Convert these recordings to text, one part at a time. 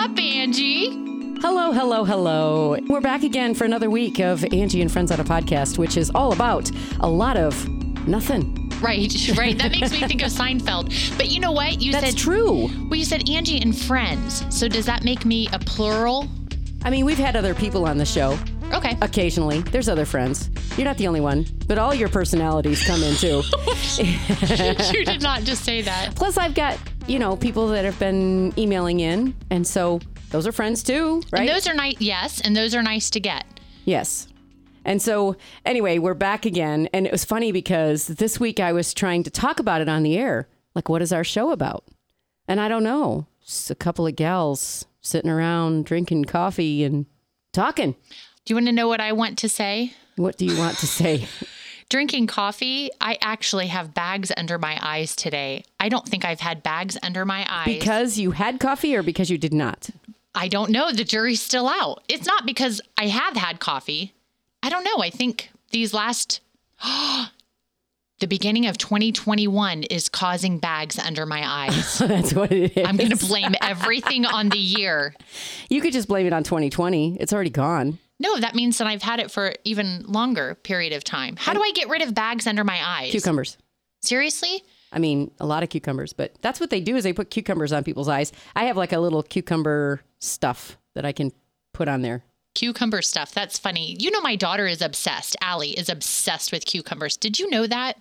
up, Angie? Hello, hello, hello. We're back again for another week of Angie and Friends on a podcast, which is all about a lot of nothing. Right, right. That makes me think of Seinfeld. But you know what? You That's said true. Well, you said Angie and friends. So does that make me a plural? I mean, we've had other people on the show Okay. occasionally. There's other friends. You're not the only one, but all your personalities come in too. you did not just say that. Plus, I've got, you know, people that have been emailing in, and so those are friends too, right? And those are nice. Yes, and those are nice to get. Yes. And so, anyway, we're back again. And it was funny because this week I was trying to talk about it on the air. Like, what is our show about? And I don't know. Just a couple of gals sitting around drinking coffee and talking. Do you want to know what I want to say? What do you want to say? Drinking coffee, I actually have bags under my eyes today. I don't think I've had bags under my eyes. because you had coffee or because you did not? I don't know. The jury's still out. It's not because I have had coffee. I don't know. I think these last, the beginning of 2021 is causing bags under my eyes. That's what it is. I'm going to blame everything on the year. You could just blame it on 2020. It's already gone. No, that means that I've had it for even longer period of time. How do I get rid of bags under my eyes? Cucumbers. Seriously? I mean, a lot of cucumbers, but that's what they do is they put cucumbers on people's eyes. I have like a little cucumber stuff that I can put on there. Cucumber stuff. That's funny. You know, my daughter is obsessed. Allie is obsessed with cucumbers. Did you know that?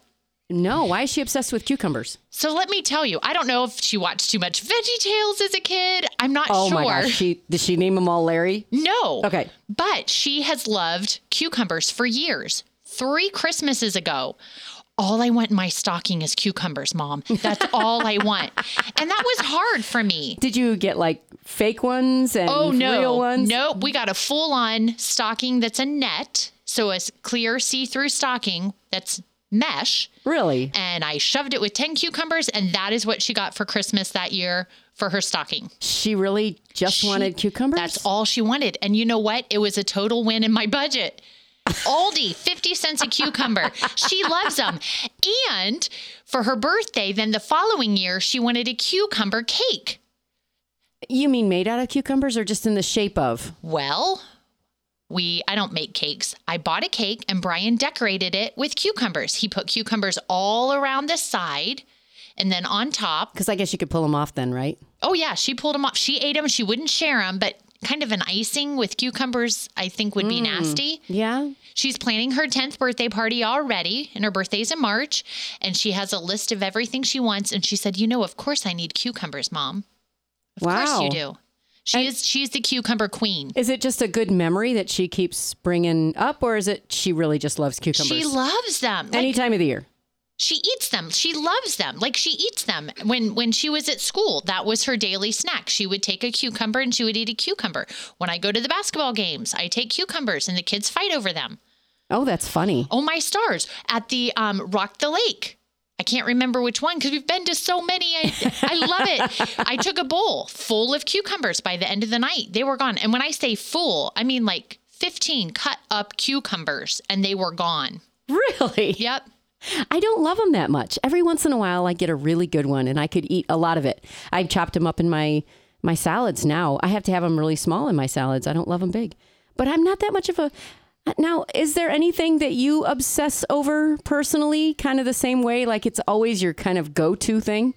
No, why is she obsessed with cucumbers? So let me tell you, I don't know if she watched too much Veggie Tales as a kid. I'm not Oh sure. Oh my gosh, she did she name them all Larry? No. Okay. But she has loved cucumbers for years. Three Christmases ago, all I want in my stocking is cucumbers, mom. That's all I want. And that was hard for me. Did you get like fake ones and Oh no. real ones? Nope. We got a full on stocking that's a net. So a clear see-through stocking that's mesh. Really? And I shoved it with 10 cucumbers, and that is what she got for Christmas that year for her stocking. She really just She- wanted cucumbers? That's all she wanted. And you know what? It was a total win in my budget. Aldi, 50 cents a cucumber. She loves them. And for her birthday, then the following year, she wanted a cucumber cake. You mean made out of cucumbers or just in the shape of? Well, we I don't make cakes. I bought a cake and Brian decorated it with cucumbers. He put cucumbers all around the side and then on top. Because I guess you could pull them off then, right? Oh yeah, she pulled them off. She ate them. She wouldn't share them, but kind of an icing with cucumbers I think would be mm. nasty. Yeah. She's planning her 10th birthday party already, and her birthday's in March. And she has a list of everything she wants. And she said, You know, of course I need cucumbers, mom. Of course you do. She is she's the cucumber queen. Is it just a good memory that she keeps bringing up, or is it she really just loves cucumbers? She loves them. Like, Any time of the year. she eats them. She loves them. Like she eats them. When when she was at school, that was her daily snack. She would take a cucumber and she would eat a cucumber. When I go to the basketball games, I take cucumbers and the kids fight over them. Oh, that's funny. Oh my stars! At the um, Rock the Lake. I can't remember which one because we've been to so many. I, I love it. I took a bowl full of cucumbers by the end of the night. They were gone. And when I say full, I mean like 15 cut up cucumbers and they were gone. Really? Yep. I don't love them that much. Every once in a while, I get a really good one, and I could eat a lot of it. I chopped them up in my my salads. Now I have to have them really small in my salads. I don't love them big, but I'm not that much of a. Now, is there anything that you obsess over personally, kind of the same way? Like it's always your kind of go to thing?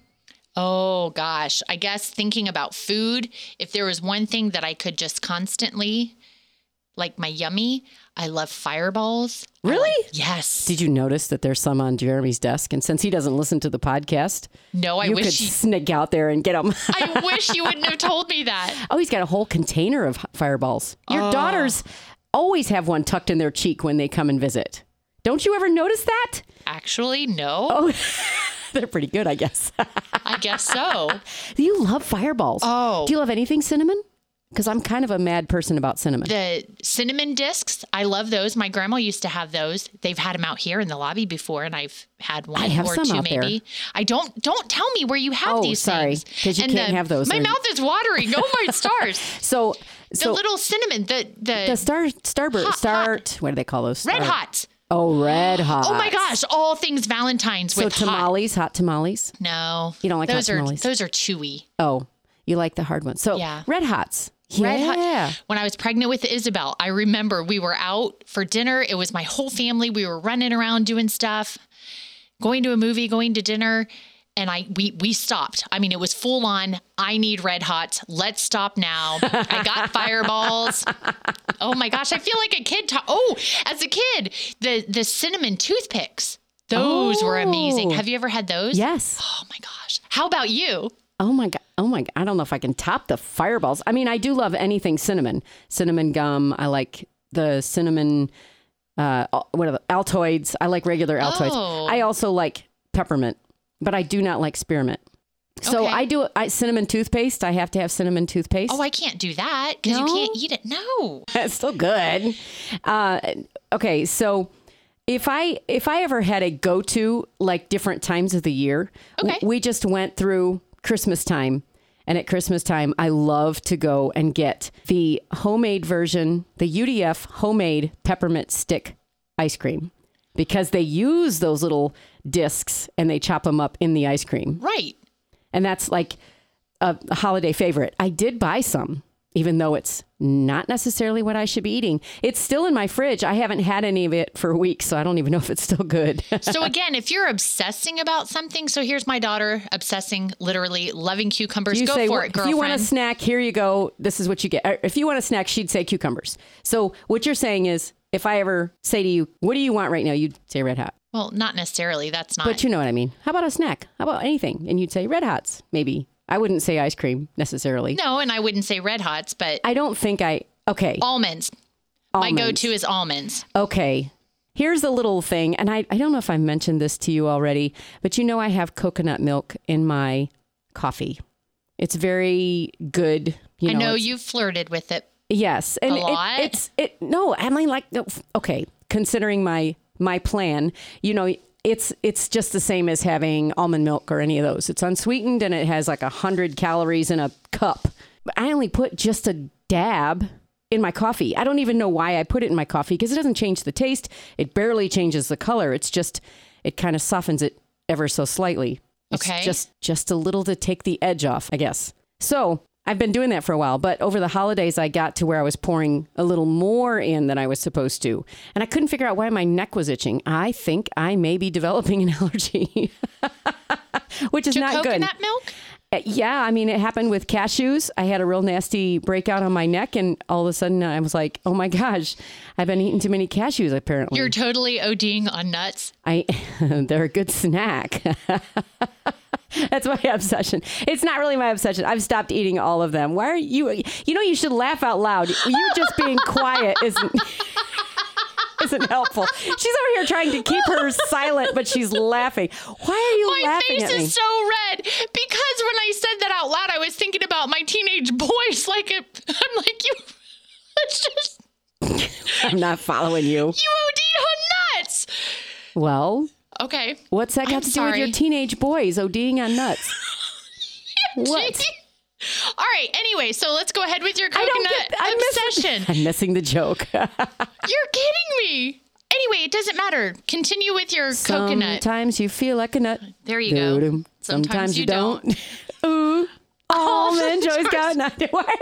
Oh gosh, I guess thinking about food, if there was one thing that I could just constantly, like my yummy, I love fireballs. Really? yes. Did you notice that there's some on Jeremy's desk? And since he doesn't listen to the podcast, no, I you wish could you, sneak out there and get them. I wish you wouldn't have told me that. oh, he's got a whole container of fireballs. Your Oh. daughters always have one tucked in their cheek when they come and visit. Don't you ever notice that? Actually, no. Oh, they're pretty good, I guess. I guess so. Do you love fireballs? Oh. Do you love anything cinnamon? Because I'm kind of a mad person about cinnamon. The cinnamon discs, I love those. My grandma used to have those. They've had them out here in the lobby before, and I've had one I have or some two out there. maybe. I don't. Don't tell me where you have Oh, these sorry, things 'cause you And can't the- have those. My mouth is watering. Oh my stars! so, The little cinnamon, the the, the star starburst Hot, start. What do they call those? red hot. Oh, red hot. Oh my gosh! All things Valentine's So with hot. tamales, hot tamales. No, You don't like hot those are tamales? those are chewy. Oh, You like the hard ones. So Yeah. red hots. Red Hot- yeah. When I was pregnant with Isabel, I remember we were out for dinner. It was my whole family. We were running around doing stuff, going to a movie, going to dinner, and I we we stopped. I mean, it was full on. I need red hot. Let's stop now. I got fireballs. Oh my gosh, I feel like a kid. Oh, as a kid, the the cinnamon toothpicks. Those were amazing. Oh. Have you ever had those? Yes. Oh my gosh. How about you? Oh my god. Oh my god. I don't know if I can top the fireballs. I mean, I do love anything cinnamon. Cinnamon gum. I like the cinnamon uh what are the Altoids. I like regular Altoids. Oh. I also like peppermint, but I do not like spearmint. So Okay. I do I, cinnamon toothpaste. I have to have cinnamon toothpaste. Oh, I can't do that because No? you can't eat it. No. that's still good. Uh, okay, so if I if I ever had a go to like different times of the year, w- Okay. we just went through Christmas time, and at Christmas time, I love to go and get the homemade version, the UDF homemade peppermint stick ice cream, because they use those little discs and they chop them up in the ice cream Right. and that's like a, a holiday favorite. I did buy some, even though it's not necessarily what I should be eating. It's still in my fridge. I haven't had any of it for weeks, so I don't even know if it's still good. So again, if you're obsessing about something, so here's my daughter obsessing, literally loving cucumbers. you Go say, for "Well, it, if you want a snack, here you go. This is what you get. If you want a snack, she'd say cucumbers. So what you're saying is, if I ever say to you, "What do you want right now?" You'd say red hot. well, not necessarily. That's not. But you know what I mean. How about a snack? How about anything? And you'd say red hots, maybe. I wouldn't say ice cream necessarily. no, and I wouldn't say red hots, but I don't think I. Okay. almonds. My go-to is almonds. Okay. Here's a little thing, and I, I don't know if I mentioned this to you already, but you know I have coconut milk in my coffee. It's very good. You I know you've flirted with it. Yes, and A it- it's it. No, I mean like okay. Considering my my plan, you know, it's it's just the same as having almond milk or any of those. It's unsweetened and it has like a hundred calories in a cup. But I only put just a dab in my coffee. I don't even know why I put it in my coffee because it doesn't change the taste. It barely changes the color. It's just it kind of softens it ever so slightly. It's Okay. just just a little to take the edge off, I guess. So I've been doing that for a while, but over the holidays, I got to where I was pouring a little more in than I was supposed to. And I couldn't figure out why my neck was itching. I think I may be developing an allergy, which is To not coconut good. milk? Uh, Yeah, I mean, it happened with cashews. I had a real nasty breakout on my neck, and all of a sudden I was like, oh my gosh, I've been eating too many cashews, apparently. You're totally ODing on nuts. I they're a good snack. That's my obsession. It's not really my obsession. I've stopped eating all of them. Why are you? You know, you should laugh out loud. You just being quiet isn't isn't helpful. She's over here trying to keep her silent, but she's laughing. Why are you My laughing My face is so red because when I said that out loud, I was thinking about my teenage boys. Like, it, I'm like, you, it's just, I'm not following you. you OD'd on nuts. Well, Okay. what's that got I'm to do with your teenage boys ODing on nuts? What? All right. Anyway, so let's go ahead with your coconut get. I'm obsession. missing. I'm missing the joke. You're kidding me. Anyway, it doesn't matter. Continue with your coconut. Sometimes you feel like a nut. There you go. Doo-doo. Sometimes, you don't. Ooh. Almond Joy's got nut. Why?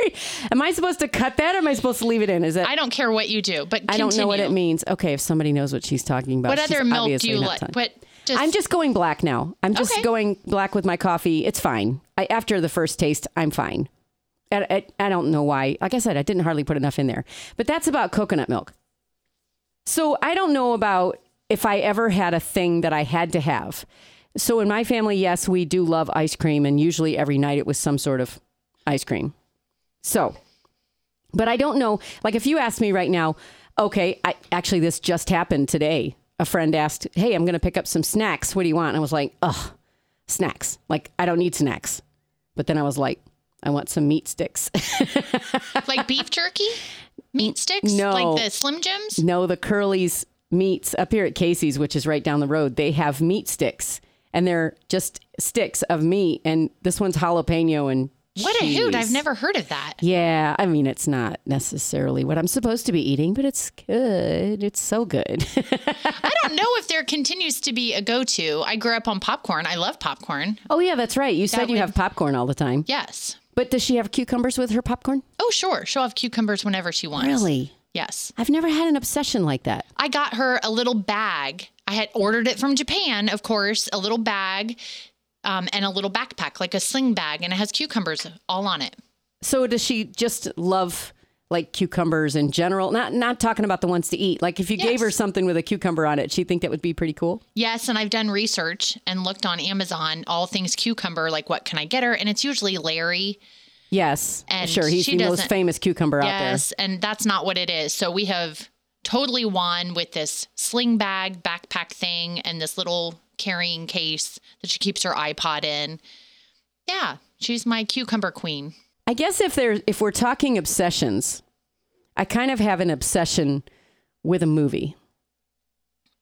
Am I supposed to cut that or am I supposed to leave it in? Is it? I don't care what you do, but I don't know what it means. Okay, if somebody knows what she's talking about. What other milk do you like? What? Just, I'm just going black now. I'm just Okay. going black with my coffee. It's fine. I, after the first taste, I'm fine. I, I, I don't know why. Like I said, I didn't hardly put enough in there. But that's about coconut milk. So I don't know about if I ever had a thing that I had to have. So in my family, yes, we do love ice cream, and usually every night it was some sort of ice cream. So, but I don't know. Like if you asked me right now, okay, I actually this just happened today. A friend asked, "Hey, I'm going to pick up some snacks. What do you want?" And I was like, "Ugh, snacks. Like I don't need snacks." But then I was like, "I want some meat sticks." like beef jerky, meat sticks, no. like the Slim Jims. no, the Curly's meats up here at Casey's, which is right down the road, they have meat sticks, and they're just sticks of meat. And this one's jalapeno and What a hoot! I've never heard of that. Yeah, I mean, it's not necessarily what I'm supposed to be eating, but it's good. It's so good. I don't know if there continues to be a go-to. I grew up on popcorn. I love popcorn. oh, yeah, that's right. You said you would- have popcorn all the time. Yes. But does she have cucumbers with her popcorn? Oh, sure. She'll have cucumbers whenever she wants. Really? Yes. I've never had an obsession like that. I got her a little bag. I had ordered it from Japan, of course, a little bag um, and a little backpack, like a sling bag, and it has cucumbers all on it. So does she just love like cucumbers in general? Not not talking about the ones to eat. Like if you gave her something with a cucumber on it, she'd think that would be pretty cool. Yes, and I've done research and looked on Amazon, all things cucumber, like what can I get her? And it's usually Larry. Yes, And sure. He's the most famous cucumber out there. Yes, and that's not what it is. So we have totally won with this sling bag backpack thing and this little carrying case that she keeps her iPod in. Yeah, she's my cucumber queen. I guess if there if we're talking obsessions, I kind of have an obsession with a movie.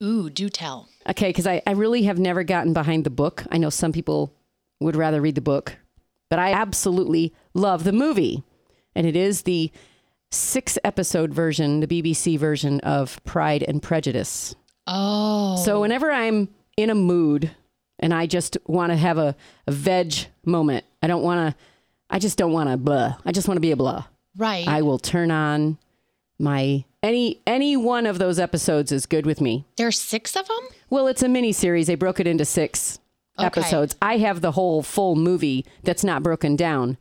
Ooh, do tell. Okay, because I, I really have never gotten behind the book. I know some people would rather read the book, but I absolutely love the movie. And it is the six episode version, the BBC version of Pride and Prejudice. Oh, So whenever I'm in a mood and I just want to have a, a veg moment, I don't want to, I just don't want to blah. I just want to be a blah. right. I will turn on my, any, any one of those episodes is good with me. There's six of them? Well, it's a mini series. They broke it into six Okay. episodes. I have the whole full movie that's not broken down.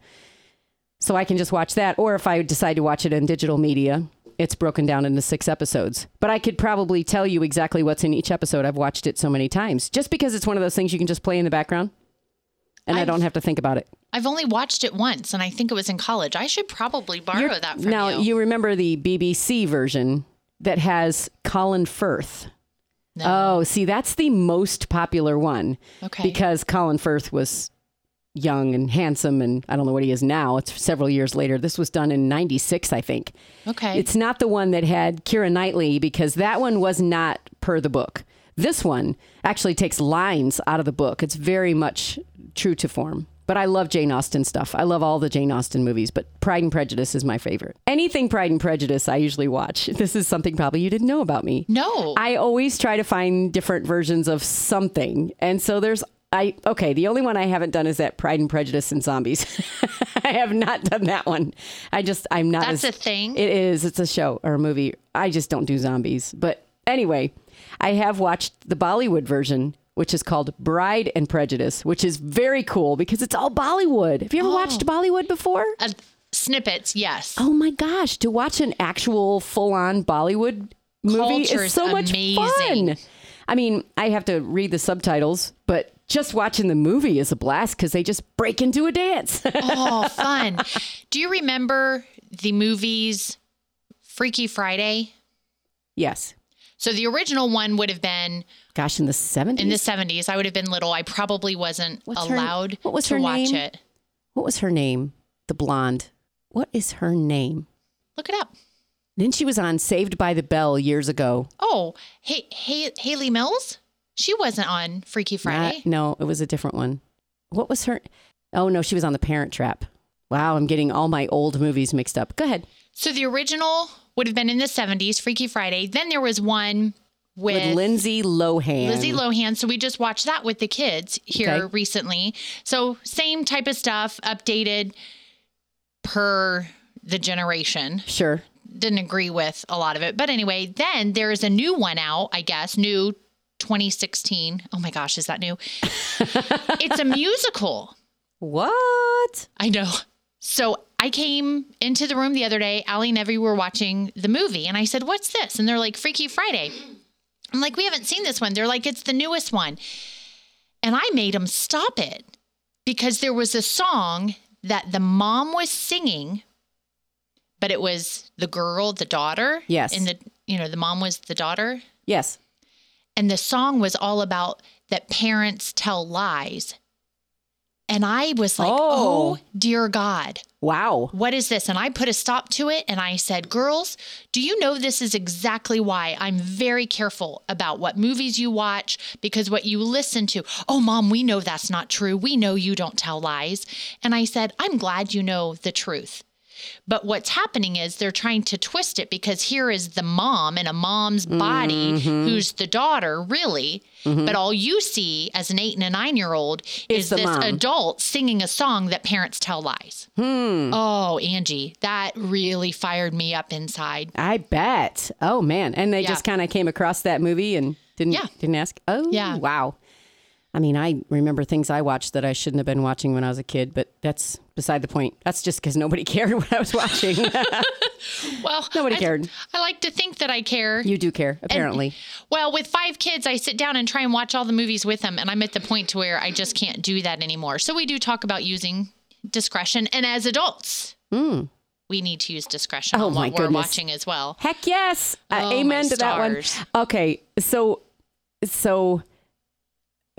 So I can just watch that. Or if I decide to watch it in digital media, it's broken down into six episodes. But I could probably tell you exactly what's in each episode. I've watched it so many times just because it's one of those things you can just play in the background and I I've- don't have to think about it. I've only watched it once, and I think it was in college. I should probably borrow that from now, you. you remember the BBC version that has Colin Firth. No. Oh, see, that's the most popular one. Okay. Because Colin Firth was young and handsome, and I don't know what he is now. It's several years later. This was done in 96, I think. okay. It's not the one that had Keira Knightley because that one was not per the book. This one actually takes lines out of the book. It's very much true to form. But I love Jane Austen stuff. I love all the Jane Austen movies, but Pride and Prejudice is my favorite. Anything Pride and Prejudice, I usually watch. This is something probably you didn't know about me. no. I always try to find different versions of something. And so there's I okay, the only one I haven't done is that Pride and Prejudice and Zombies. I have not done that one. I just I'm not That's as, a thing? It is. It's a show or a movie. I just don't do zombies. But anyway, I have watched the Bollywood version which is called Bride and Prejudice, which is very cool because it's all Bollywood. Have you ever watched Bollywood before? Uh, snippets, yes. Oh my gosh, to watch an actual full on Bollywood movie is Culture's so much amazing. fun. I mean, I have to read the subtitles, but just watching the movie is a blast because they just break into a dance. Oh, fun. Do you remember the movies Freaky Friday? yes. So the original one would have been Gosh, in the 70s? in the 70s. I would have been little. I probably wasn't What's her- allowed what was to her watch name? it. what was her name? The blonde. What is her name? Look it up. Then she was on Saved by the Bell years ago. Oh, hey, hey, Hayley Mills? She wasn't on Freaky Friday. Not- no, it was a different one. What was her? Oh, no, she was on The Parent Trap. Wow, I'm getting all my old movies mixed up. Go ahead. So the original would have been in the 70s, Freaky Friday. Then there was one with, With Lindsay Lohan. Lizzie Lohan. So we just watched that with the kids here Okay. recently. So same type of stuff, updated per the generation. Sure. Didn't agree with a lot of it. But anyway, then there's a new one out, I guess, new 2016. Oh my gosh, is that new? it's a musical. What? I know. So I came into the room the other day. Allie and Evie were watching the movie, and I said, What's this? And they're like, Freaky Friday. I'm like, We haven't seen this one. They're like, It's the newest one. And I made them stop it because there was a song that the mom was singing, but it was the girl, the daughter. Yes. And the, you know, the mom was the daughter. Yes. And the song was all about that parents tell lies. And I was like, Oh. oh dear God, Wow. what is this? And I put a stop to it and I said, Girls, do you know this is exactly why I'm very careful about what movies you watch because what you listen to? Oh, mom, we know that's not true. We know you don't tell lies. And I said, I'm glad you know the truth. But what's happening is they're trying to twist it because here is the mom in a mom's body mm-hmm. who's the daughter, really. Mm-hmm. But all you see as an eight and a nine year old is this mom. adult singing a song that parents tell lies. Hmm. Oh, Angie, that really fired me up inside. I bet. Oh man, and they Yeah. just kind of came across that movie and didn't Yeah. didn't ask. Oh, Yeah. Wow. I mean, I remember things I watched that I shouldn't have been watching when I was a kid, but that's beside the point. That's just because nobody cared what I was watching. Well, Nobody I, cared. I like to think that I care. you do care, apparently. Well, with five kids, I sit down and try and watch all the movies with them, and I'm at the point to where I just can't do that anymore. So we do talk about using discretion, and as adults, we need to use discretion. Oh, on what we're watching as well. Heck yes. Uh, Oh, amen to that one. Okay, so so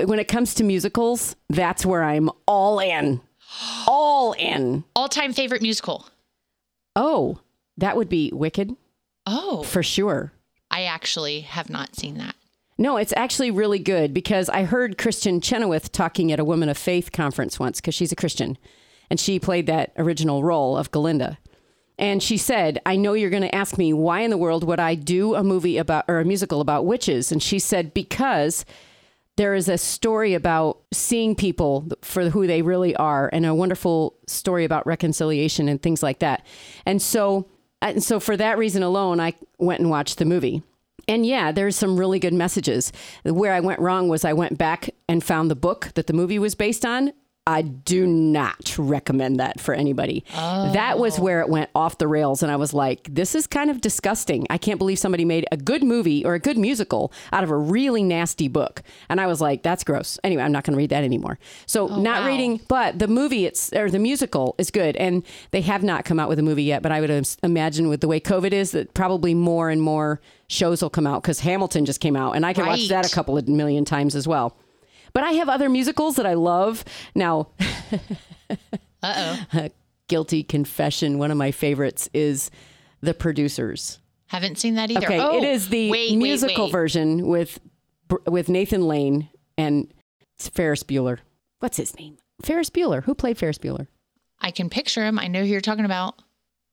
when it comes to musicals, that's where I'm all in. All in. All-time favorite musical. Oh, that would be Wicked Oh, for sure. I actually have not seen that. No, it's actually really good because I heard Kristin Chenoweth talking at a Women of Faith conference once because she's a Christian and she played that original role of Galinda. And she said, I know you're going to ask me why in the world would I do a movie about or a musical about witches? And she said, because there is a story about seeing people for who they really are and a wonderful story about reconciliation and things like that. And so and so for that reason alone I went and watched the movie. And yeah, there's some really good messages. Where I went wrong was I went back and found the book that the movie was based on. I do not recommend that for anybody. That was oh. where it went off the rails. And I was like, this is kind of disgusting. I can't believe somebody made a good movie or a good musical out of a really nasty book. And I was like, that's gross. Anyway, I'm not going to read that anymore. So, oh, not wow. reading, but the movie, it's or the musical is good. And they have not come out with a movie yet, but I would imagine with the way COVID is that probably more and more shows will come out because Hamilton just came out and I can watch that a couple of million times as well. But I have other musicals that I love. Now, Uh-oh. guilty confession, one of my favorites is The Producers. Haven't seen that either. Okay, oh, it is the wait, wait, musical wait. version with with Nathan Lane and Ferris Bueller. What's his name? Ferris Bueller. Who played Ferris Bueller? I can picture him. I know who you're talking about.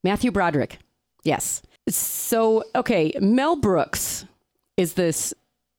Matthew Broderick. Yes. So, okay, Mel Brooks is this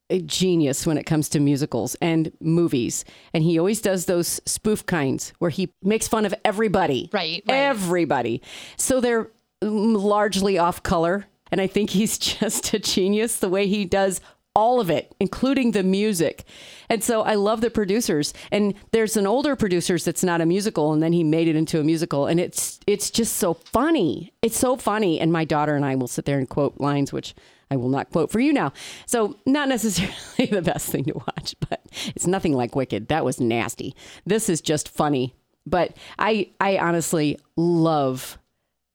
a genius when it comes to musicals and movies. And he always does those spoof kinds where he makes fun of everybody. Right, right. Everybody. So they're largely off color. And I think he's just a genius the way he does all of it, including the music. And so I love the producers. And there's an older producers that's not a musical, and then he made it into a musical, and it's it's just so funny. It's so funny. And my daughter and I will sit there and quote lines, which I will not quote for you now. So not necessarily the best thing to watch, but it's nothing like Wicked. That was nasty. This is just funny. But I I honestly love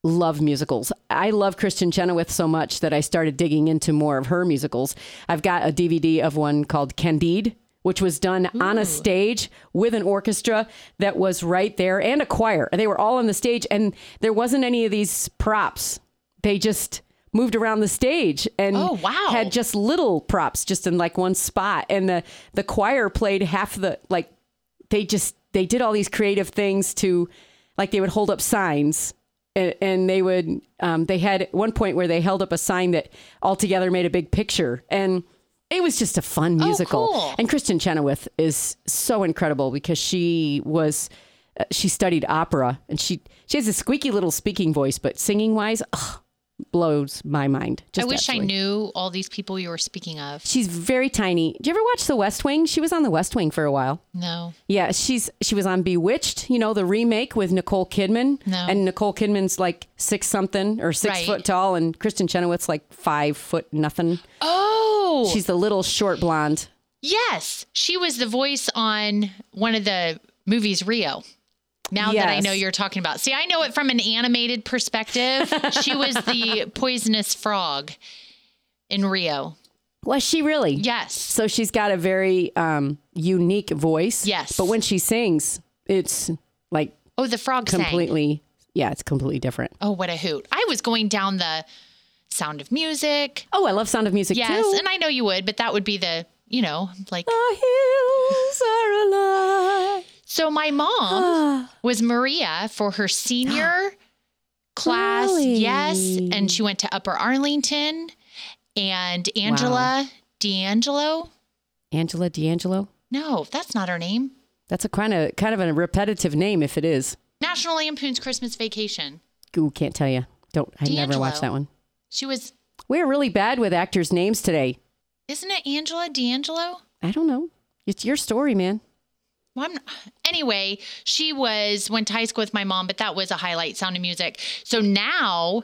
love musicals. I love Kristin Chenoweth so much that I started digging into more of her musicals. I've got a DVD of one called Candide, which was done on a stage with an orchestra that was right there and a choir. They were all on the stage and there wasn't any of these props. They just moved around the stage and Oh, wow. had just little props just in like one spot. And the the choir played half the like they just they did all these creative things to like they would hold up signs. And, and they would um, they had at one point where they held up a sign that altogether made a big picture. And it was just a fun musical. cool. and kristin chenoweth is so incredible because she was uh, she studied opera. And she she has a squeaky little speaking voice but singing wise ugh, blows my mind I wish I knew all these people you were speaking of. she's very tiny do you ever watch the west wing she was on the west wing for a while No. yeah, she's she was on Bewitched, you know, the remake with Nicole Kidman. No. And Nicole Kidman's like six something or six Right. foot tall, and Kristin Chenoweth's like five foot nothing. Oh, She's the little short blonde. yes. She was the voice on one of the movies Rio. Now that I know you're talking about. See, I know it from an animated perspective. she was the poisonous frog in Rio. Was she really? Yes. So she's got a very um, unique voice. Yes. But when she sings, it's like Oh, the frog sang. completely. Yeah, it's completely different. Oh, what a hoot. I was going down the sound of music. Oh, I love Sound of Music too. Yes. too. And I know you would, but that would be the, you know, like. the hills are alive. So my mom was Maria for her senior class. Really? Yes. And she went to Upper Arlington and Angela D'Angelo. Angela D'Angelo. No, that's not her name. That's a kind of kind of a repetitive name if it is. National Lampoon's Christmas Vacation. Ooh, can't tell you. Don't. I never watched that one. She was, We're really bad with actors' names today. isn't it Angela D'Angelo? I don't know. It's your story, man. Well, I'm, anyway, she was went to high school with my mom, but that was a highlight. Sound of Music. So now,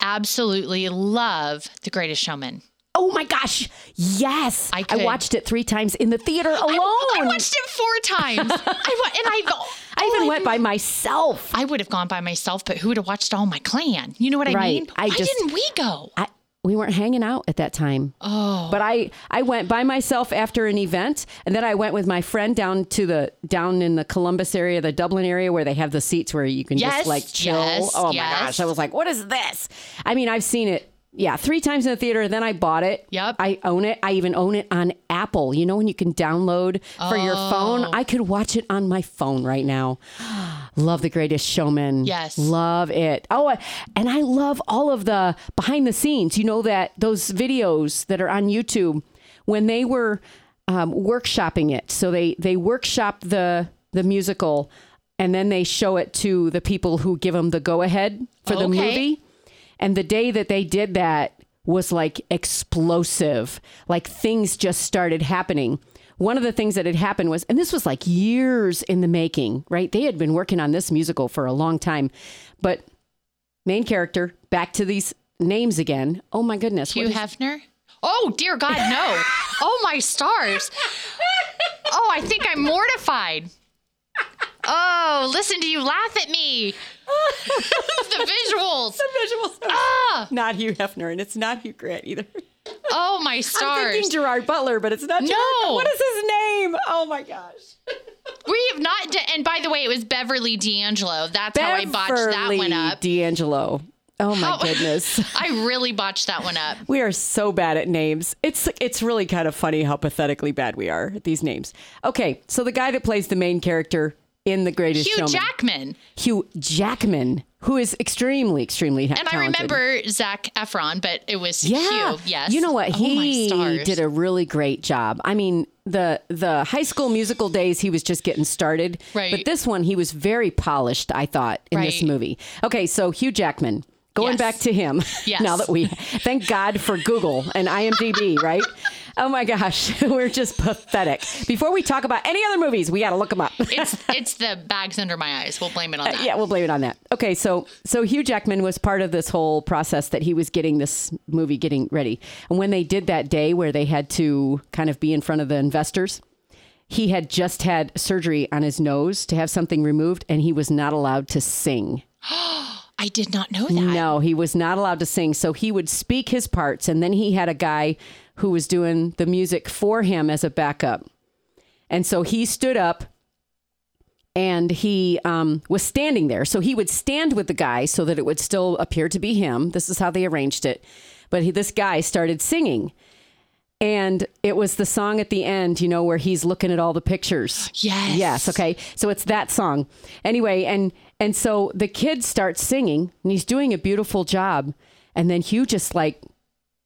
absolutely love The Greatest Showman. Oh my gosh! Yes, I could- watched it three times in the theater alone. I, I watched it four times. I and I, I even oh, went by myself. I would have gone by myself, but who would have watched all my clan? You know what I mean? I Why just- didn't we go? I, we weren't hanging out at that time. Oh, But I, I went by myself after an event, and then I went with my friend down to the down in the Columbus area, the Dublin area, where they have the seats where you can Yes, just like chill. yes, oh my yes. gosh! I was like, what is this? I mean, I've seen it. Yeah, three times in the theater. And then I bought it. Yep. I own it. I even own it on Apple. You know when you can download for your phone. Oh. I could watch it on my phone right now. Love The Greatest Showman. Yes. Love it. Oh, and I love all of the behind the scenes. You know that those videos that are on YouTube when they were um, workshopping it. So they they workshop the the musical, and then they show it to the people who give them the go ahead for the Okay. movie. And the day that they did that was like explosive. Like things just started happening. One of the things that had happened was, and this was like years in the making, right? They had been working on this musical for a long time. But main character, back to these names again. Oh my goodness. Hugh is- Hefner? Oh, dear God, no. oh, my stars. Oh, I think I'm mortified. Oh, listen to you laugh at me. the visuals. The visuals. Ah, Not Hugh Hefner, and it's not Hugh Grant either. oh, my stars! I'm thinking Gerard Butler, but it's not. No. Gerard. What is his name? Oh my gosh. We have not, d- and by the way, it was Beverly D'Angelo. That's how I botched that one up. D'Angelo. Oh my How- goodness. I really botched that one up. We are so bad at names. It's it's really kind of funny how pathetically bad we are at these names. Okay, so the guy that plays the main character in The Greatest Hugh Showman, Jackman. Hugh Jackman, who is extremely, extremely And I remember Zac Efron, but it was Yeah. Hugh. Yes. You know what? Oh, He did a really great job. I mean, the the high school musical days he was just getting started. Right. But this one he was very polished, I thought, in this movie. Okay, so Hugh Jackman. Going Yes. back to him. Yes. now that we thank God for Google and IMDb, right? Oh my gosh, we're just pathetic. Before we talk about any other movies, we got to look them up. It's it's the bags under my eyes. We'll blame it on that. Uh, Yeah, we'll blame it on that. Okay, so so Hugh Jackman was part of this whole process that he was getting this movie getting ready. And when they did that day where they had to kind of be in front of the investors, he had just had surgery on his nose to have something removed and he was not allowed to sing. I did not know that. No, he was not allowed to sing. So he would speak his parts and then he had a guy who was doing the music for him as a backup. And so he stood up and he um, was standing there. So he would stand with the guy so that it would still appear to be him. This is how they arranged it. But he, this guy started singing. And it was the song at the end, you know, where he's looking at all the pictures. Yes. Yes. Okay. So it's that song. Anyway, and and so the kid starts singing, and he's doing a beautiful job. And then Hugh just like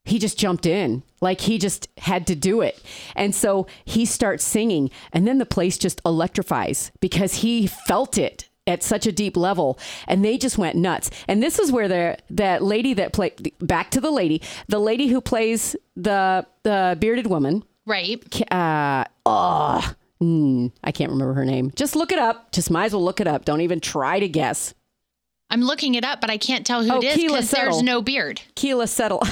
he just jumped in like he just had to do it and so he starts singing and then the place just electrifies because he felt it at such a deep level and they just went nuts and this is where the that lady that played back to the lady the lady who plays the the bearded woman Right. uh oh mm, i can't remember her name just look it up just might as well look it up don't even try to guess I'm looking it up, but I can't tell who Oh, it is because there's no beard. Keala Settle.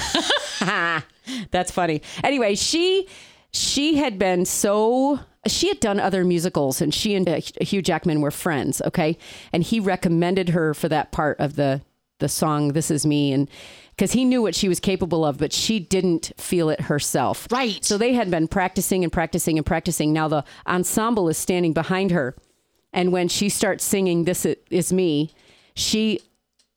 That's funny. Anyway, she she had been so she had done other musicals and she and uh, Hugh Jackman were friends, okay? And he recommended her for that part of the the song This Is Me and cuz he knew what she was capable of, but she didn't feel it herself. Right. So they had been practicing and practicing and practicing. Now the ensemble is standing behind her. And when she starts singing This Is Me, she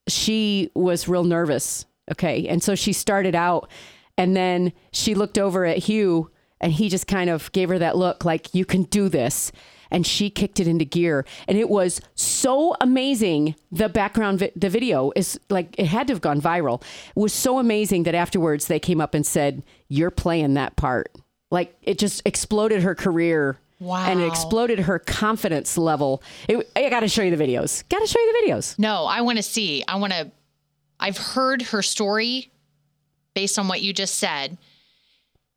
she was real nervous. Okay. And so she started out and then she looked over at Hugh and he just kind of gave her that look like, you can do this. And she kicked it into gear. And it was so amazing. The background, vi- the video is like, it had to have gone viral. It was so amazing that afterwards they came up and said, You're playing that part. Like it just exploded her career. Wow. And it exploded her confidence level. It, I got to show you the videos. Got to show you the videos. No, I want to see. I want to. I've heard her story based on what you just said,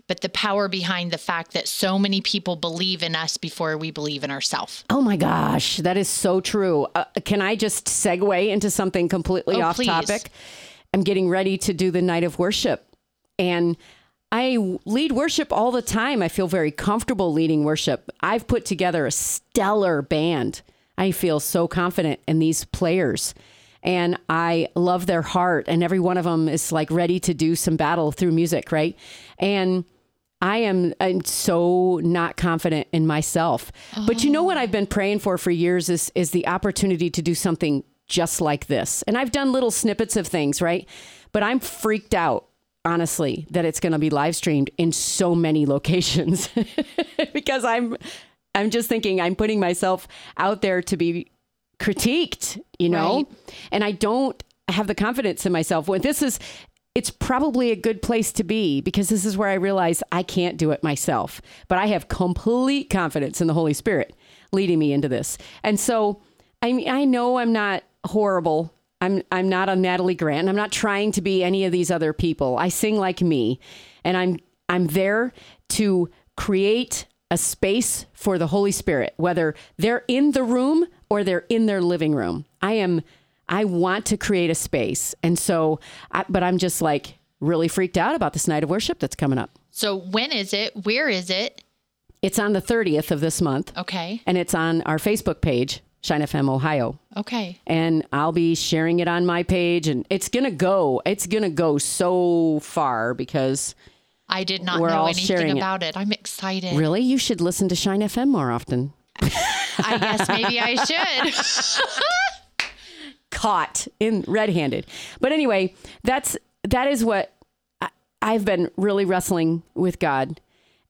but the power behind the fact that so many people believe in us before we believe in ourselves. Oh my gosh, that is so true. Uh, can I just segue into something completely Oh, off please. topic? I'm getting ready to do the night of worship. And I lead worship all the time. I feel very comfortable leading worship. I've put together a stellar band. I feel so confident in these players. And I love their heart, and every one of them is like ready to do some battle through music, right? And I am I'm so not confident in myself. But you know what I've been praying for for years is is the opportunity to do something just like this. And I've done little snippets of things, right? But I'm freaked out honestly that it's going to be live streamed in so many locations because I'm I'm just thinking I'm putting myself out there to be critiqued, you know? Right. And I don't have the confidence in myself. When this is it's probably a good place to be because this is where I realize I can't do it myself. But I have complete confidence in the Holy Spirit leading me into this. And so I mean I know I'm not horrible. I'm I'm not a Natalie Grant. I'm not trying to be any of these other people. I sing like me and I'm I'm there to create a space for the Holy Spirit, whether they're in the room or they're in their living room. I am I want to create a space. And so I, but I'm just like really freaked out about this night of worship that's coming up. So when is it? Where is it? It's on the 30th of this month Okay. and it's on our Facebook page, Shine FM Ohio. Okay. and I'll be sharing it on my page and it's going to go it's going to go so far because I did not We're know anything sharing it. about it. I'm excited. really you should listen to Shine FM more often. I guess maybe I should. Caught in red-handed. But anyway, that's that is what I, I've been really wrestling with God.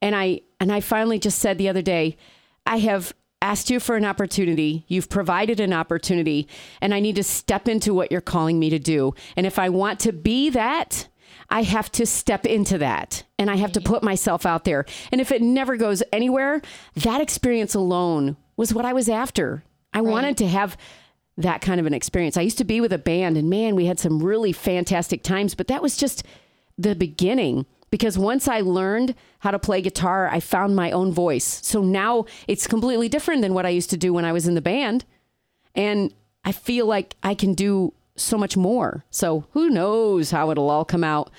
And I and I finally just said the other day, I have asked you for an opportunity. You've provided an opportunity, and I need to step into what you're calling me to do. And if I want to be that, I have to step into that and I have to put myself out there. And if it never goes anywhere, that experience alone was what I was after. I wanted to have that kind of an experience. I used to be with a band and man, we had some really fantastic times, but that was just the beginning because once I learned how to play guitar, I found my own voice. So now it's completely different than what I used to do when I was in the band. And I feel like I can do so much more. So who knows how it'll all come out.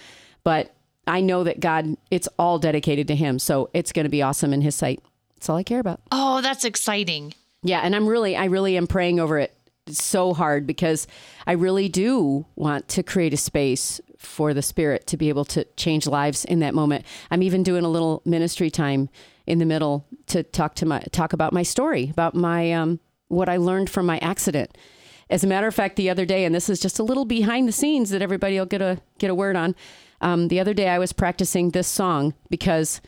But I know that God, it's all dedicated to Him. So it's going to be awesome in His sight. That's all I care about. oh, that's exciting. Yeah. And I'm really, I really am praying over it so hard because I really do want to create a space for the Spirit to be able to change lives in that moment. I'm even doing a little ministry time in the middle to talk to my talk about my story, about my um, what I learned from my accident. As a matter of fact, the other day, and this is just a little behind the scenes that everybody will get a get a word on. Um, the other day, I was practicing this song because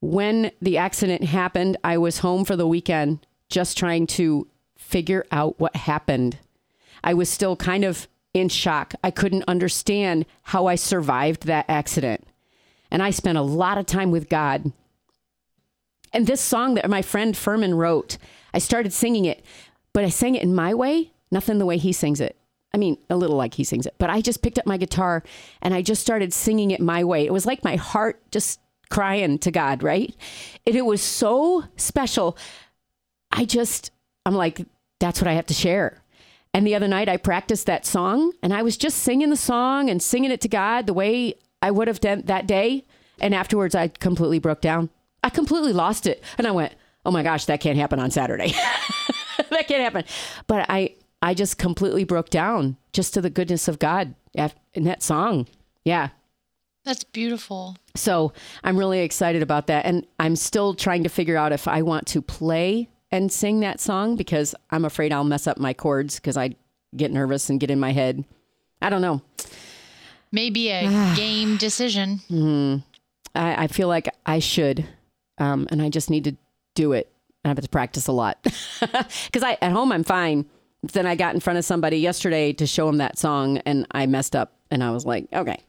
when the accident happened, I was home for the weekend just trying to figure out what happened. I was still kind of in shock. I couldn't understand how I survived that accident. And I spent a lot of time with God. And this song that my friend Furman wrote, I started singing it, but I sang it in my way, nothing the way he sings it. I mean, a little like he sings it, but I just picked up my guitar and I just started singing it my way. It was like my heart just crying to God, right? And it was so special. I just, I'm like, that's what I have to share. And the other night I practiced that song and I was just singing the song and singing it to God the way I would have done that day. And afterwards I completely broke down. I completely lost it. And I went, oh my gosh, that can't happen on Saturday. that can't happen. But I, I just completely broke down just to the goodness of God in that song. Yeah. That's beautiful. So I'm really excited about that. And I'm still trying to figure out if I want to play and sing that song because I'm afraid I'll mess up my chords because I get nervous and get in my head. I don't know. Maybe a game decision. I, I feel like I should. Um, and I just need to do it. I have to practice a lot because I at home I'm fine. Then I got in front of somebody yesterday to show him that song and I messed up and I was like, okay.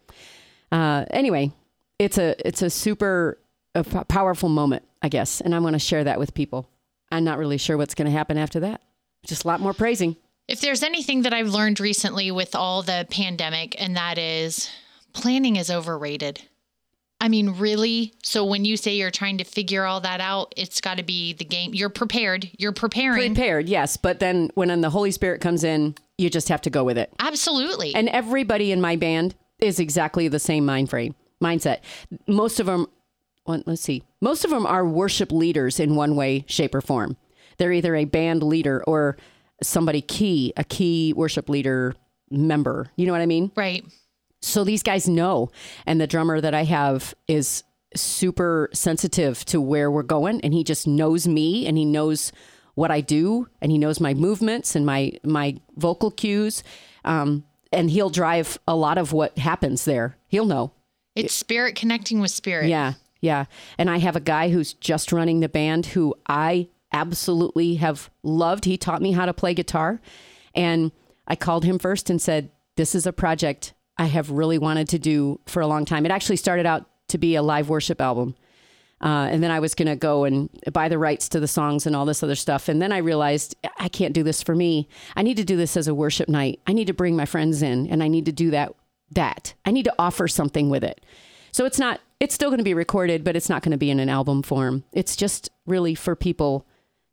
Uh, anyway, it's a it's a super a powerful moment, I guess, and I want to share that with people. I'm not really sure what's going to happen after that. Just a lot more praising. If there's anything that I've learned recently with all the pandemic, and that is planning is overrated. I mean, really? So when you say you're trying to figure all that out, it's got to be the game. You're prepared. You're preparing. Prepared, yes, but then when the Holy Spirit comes in, you just have to go with it. Absolutely. And everybody in my band is exactly the same mind frame, mindset. Most of them, well, let's see, most of them are worship leaders in one way, shape, or form. They're either a band leader or somebody key, a key worship leader member. You know what I mean? right. So these guys know. And the drummer that I have is super sensitive to where we're going and he just knows me and he knows what I do and he knows my movements and my my vocal cues. Um, and he'll drive a lot of what happens there. He'll know. It's spirit connecting with spirit. Yeah, yeah. And I have a guy who's just running the band who I absolutely have loved. He taught me how to play guitar. And I called him first and said, This is a project I have really wanted to do for a long time. It actually started out to be a live worship album. Uh, and then I was going to go and buy the rights to the songs and all this other stuff. And then I realized I can't do this for me. I need to do this as a worship night. I need to bring my friends in and I need to do that. That I need to offer something with it. So it's not, it's still going to be recorded, but it's not going to be in an album form. It's just really for people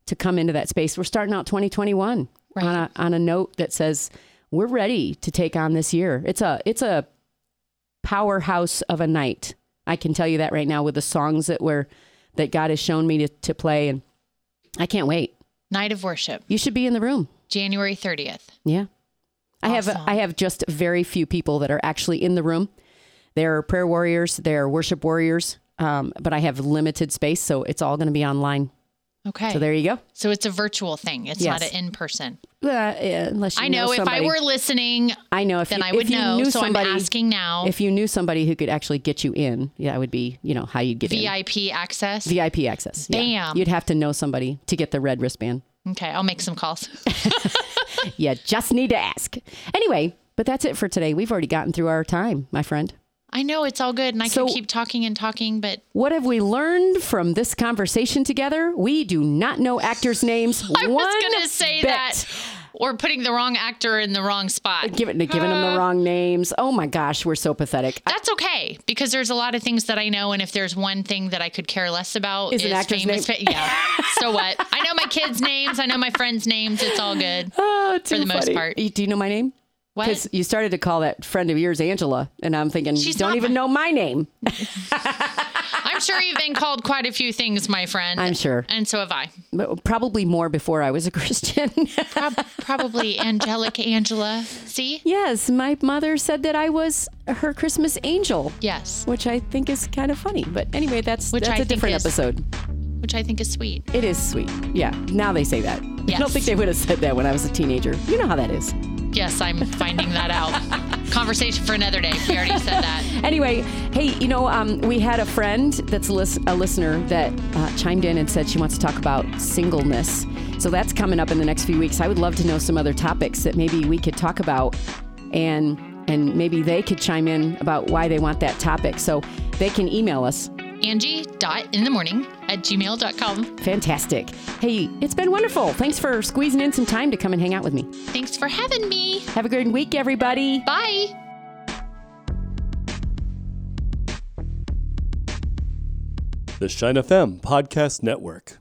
to come into that space. We're starting out 2021 Right. on a, on a note that says we're ready to take on this year. It's a, it's a powerhouse of a night. I can tell you that right now with the songs that were, that God has shown me to, to play. And I can't wait. Night of worship, You should be in the room. January 30th. Yeah. I have I have just very few people that are actually in the room. They're prayer warriors, they're worship warriors, um, but I have limited space, so it's all going to be online. Okay. So there you go. So it's a virtual thing. It's Yes. not an in person. Uh, yeah, unless you I know, if I were listening, I know if then you, I would you know. Knew So somebody, I'm asking now. If you knew somebody who could actually get you in, yeah, it would be you know how you'd get in. VIP access. VIP access. Yeah. You'd have to know somebody to get the red wristband. okay, I'll make some calls. You just need to ask. Anyway, but that's it for today. We've already gotten through our time, my friend. I know it's all good, and I So- can keep talking and talking, but What have we learned from this conversation together? We do not know actors' names. I one was going to say bit. that. Or putting the wrong actor in the wrong spot. Giving, giving them the uh, wrong names. Oh my gosh, we're so pathetic. I- That's okay because there's a lot of things that I know, and if there's one thing that I could care less about, Is an actor's famous. name? fa- yeah. so what? I know my kids' names. I know my friends' names. It's all good. Oh, too the most part. Do you know my name? Because you started to call that friend of yours Angela, and I'm thinking, She's don't even my- know my name. I'm sure you've been called quite a few things, my friend. I'm sure. And so have I. But probably more before I was a Christian. Prob- probably angelic Angela. See? yes, my mother said that I was her Christmas angel, Yes. which I think is kind of funny. But anyway, that's Which that's I a different is- episode. Which I think is sweet. It is sweet. Yeah, now they say that. I don't think they would have said that when I was a teenager. You know how that is. Yes, I'm finding that out. Conversation for another day. We already said that. Anyway, hey, you know, um, we had a friend that's a, lis- a listener that uh, chimed in and said she wants to talk about singleness. So that's coming up in the next few weeks. I would love to know some other topics that maybe we could talk about, and and maybe they could chime in about why they want that topic. So they can email us. Angie dot in the morning at gmail.com. Fantastic. Hey, it's been wonderful. Thanks for squeezing in some time to come and hang out with me. Thanks for having me. Have a great week, everybody. Bye. The Shine FM Podcast Network.